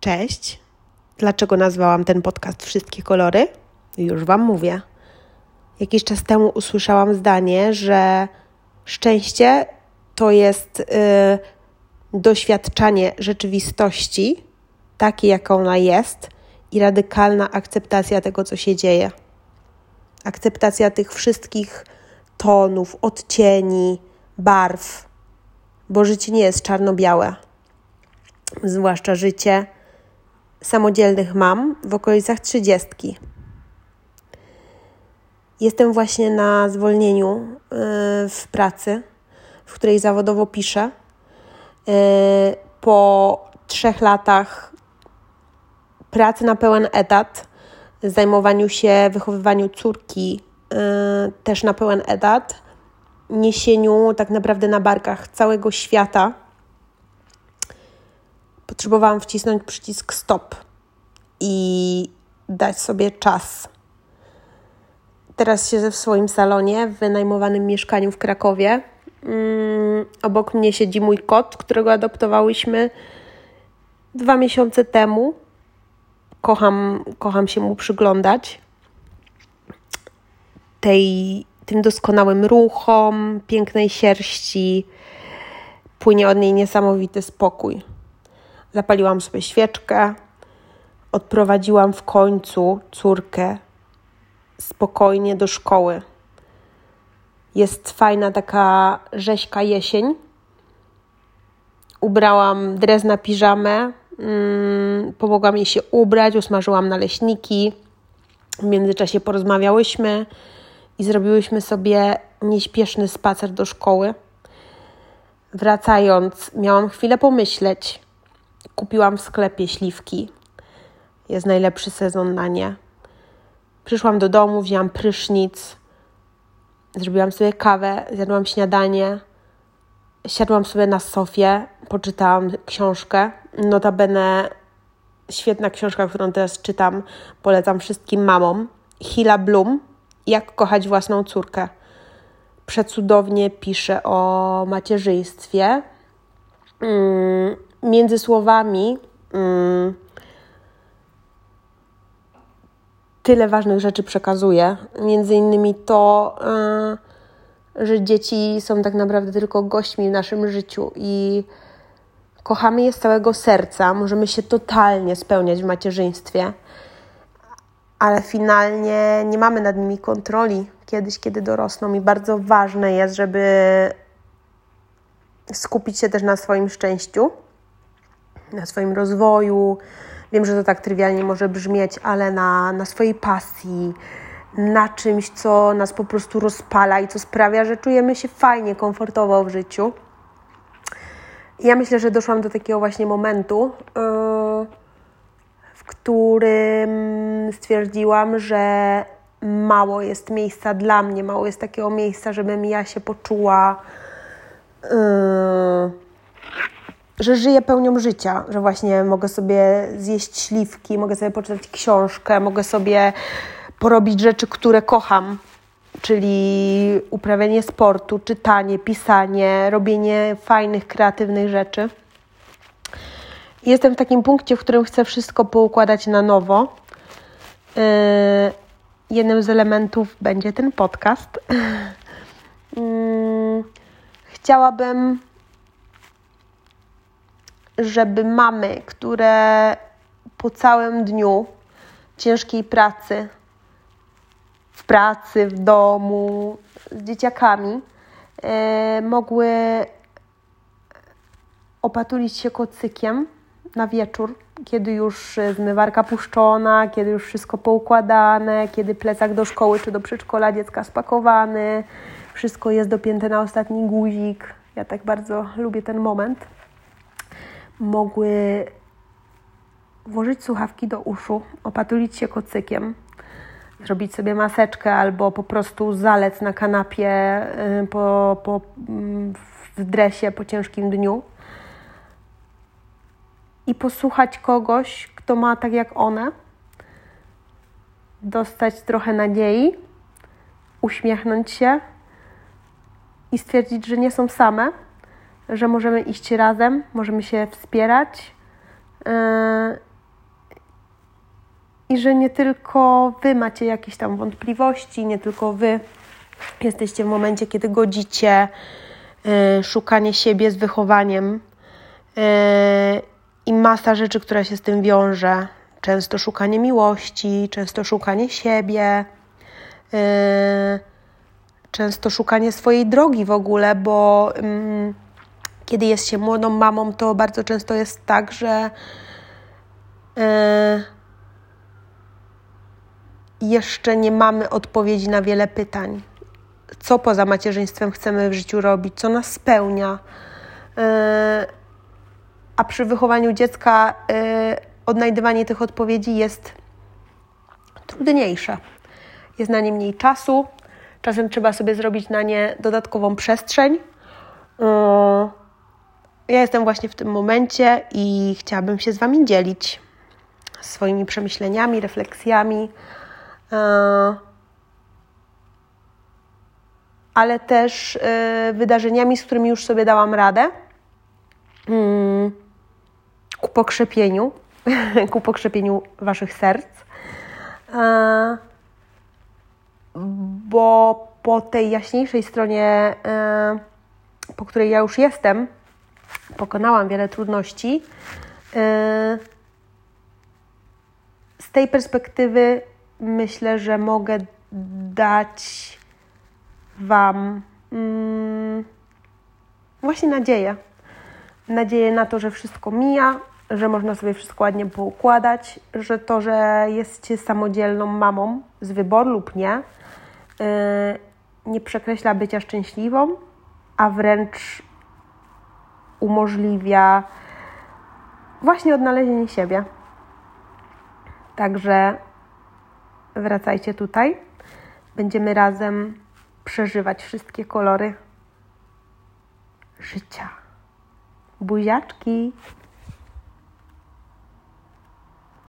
Cześć. Dlaczego nazwałam ten podcast Wszystkie kolory? Już Wam mówię. Jakiś czas temu usłyszałam zdanie, że szczęście to jest yy, doświadczanie rzeczywistości takiej, jaka ona jest i radykalna akceptacja tego, co się dzieje. Akceptacja tych wszystkich tonów, odcieni, barw, bo życie nie jest czarno-białe. Zwłaszcza życie samodzielnych mam w okolicach trzydziestki. Jestem właśnie na zwolnieniu y, w pracy, w której zawodowo piszę. Y, po trzech latach pracy na pełen etat, zajmowaniu się wychowywaniu córki y, też na pełen etat, niesieniu tak naprawdę na barkach całego świata potrzebowałam wcisnąć przycisk stop i dać sobie czas. Teraz siedzę w swoim salonie w wynajmowanym mieszkaniu w Krakowie. Mm, obok mnie siedzi mój kot, którego adoptowałyśmy dwa miesiące temu. Kocham, kocham się mu przyglądać. Tej, tym doskonałym ruchom, pięknej sierści. Płynie od niej niesamowity spokój. Zapaliłam sobie świeczkę, odprowadziłam w końcu córkę spokojnie do szkoły. Jest fajna taka rzeźka jesień. Ubrałam dres na piżamę, mm, pomogłam jej się ubrać, usmażyłam naleśniki. W międzyczasie porozmawiałyśmy i zrobiłyśmy sobie nieśpieszny spacer do szkoły. Wracając, miałam chwilę pomyśleć, Kupiłam w sklepie śliwki. Jest najlepszy sezon na nie. Przyszłam do domu, wzięłam prysznic, zrobiłam sobie kawę, zjadłam śniadanie, siadłam sobie na sofie, poczytałam książkę. Notabene świetna książka, którą teraz czytam, polecam wszystkim mamom. Hila Bloom, Jak kochać własną córkę. Przecudownie pisze o macierzyństwie. Mm, między słowami mm, tyle ważnych rzeczy przekazuje. Między innymi to, y, że dzieci są tak naprawdę tylko gośćmi w naszym życiu i kochamy je z całego serca. Możemy się totalnie spełniać w macierzyństwie, ale finalnie nie mamy nad nimi kontroli kiedyś, kiedy dorosną, i bardzo ważne jest, żeby skupić się też na swoim szczęściu na swoim rozwoju. Wiem, że to tak trywialnie może brzmieć, ale na, na swojej pasji, na czymś, co nas po prostu rozpala i co sprawia, że czujemy się fajnie, komfortowo w życiu. ja myślę, że doszłam do takiego właśnie momentu, yy, w którym stwierdziłam, że mało jest miejsca dla mnie, mało jest takiego miejsca, żebym ja się poczuła. Yy, że żyję pełnią życia, że właśnie mogę sobie zjeść śliwki, mogę sobie poczytać książkę, mogę sobie porobić rzeczy, które kocham, czyli uprawianie sportu, czytanie, pisanie, robienie fajnych, kreatywnych rzeczy. Jestem w takim punkcie, w którym chcę wszystko poukładać na nowo. Yy, jednym z elementów będzie ten podcast. Yy, chciałabym żeby mamy, które po całym dniu ciężkiej pracy, w pracy, w domu, z dzieciakami, e, mogły opatulić się kocykiem na wieczór, kiedy już zmywarka puszczona, kiedy już wszystko poukładane, kiedy plecak do szkoły czy do przedszkola dziecka spakowany, wszystko jest dopięte na ostatni guzik. Ja tak bardzo lubię ten moment mogły włożyć słuchawki do uszu, opatulić się kocykiem, zrobić sobie maseczkę albo po prostu zalec na kanapie y, po, po, mm, w dresie po ciężkim dniu i posłuchać kogoś, kto ma tak jak one, dostać trochę nadziei, uśmiechnąć się i stwierdzić, że nie są same że możemy iść razem, możemy się wspierać yy, i że nie tylko wy macie jakieś tam wątpliwości, nie tylko wy jesteście w momencie, kiedy godzicie y, szukanie siebie z wychowaniem y, i masa rzeczy, która się z tym wiąże. Często szukanie miłości, często szukanie siebie, często szukanie swojej drogi w ogóle, bo mm, kiedy jest się młodą mamą, to bardzo często jest tak, że jeszcze nie mamy odpowiedzi na wiele pytań. Co poza macierzyństwem chcemy w życiu robić, co nas spełnia. E, a przy wychowaniu dziecka e, odnajdywanie tych odpowiedzi jest trudniejsze. Jest na nie mniej czasu, czasem trzeba sobie zrobić na nie dodatkową przestrzeń. E, ja jestem właśnie w tym momencie i chciałabym się z Wami dzielić swoimi przemyśleniami, refleksjami E, ale też e, wydarzeniami, z którymi już sobie dałam radę mm, ku pokrzepieniu, ku pokrzepieniu Waszych serc. E, bo po tej jaśniejszej stronie, po której ja już jestem, pokonałam wiele trudności. Z tej perspektywy myślę, że mogę dać Wam mm, właśnie nadzieję. Nadzieję na to, że wszystko mija, że można sobie wszystko ładnie poukładać, że to, że jesteście samodzielną mamą z wyboru lub nie, yy, nie przekreśla bycia szczęśliwą, a wręcz umożliwia właśnie odnalezienie siebie. Także wracajcie tutaj. Będziemy razem przeżywać wszystkie kolory życia. Buziaczki!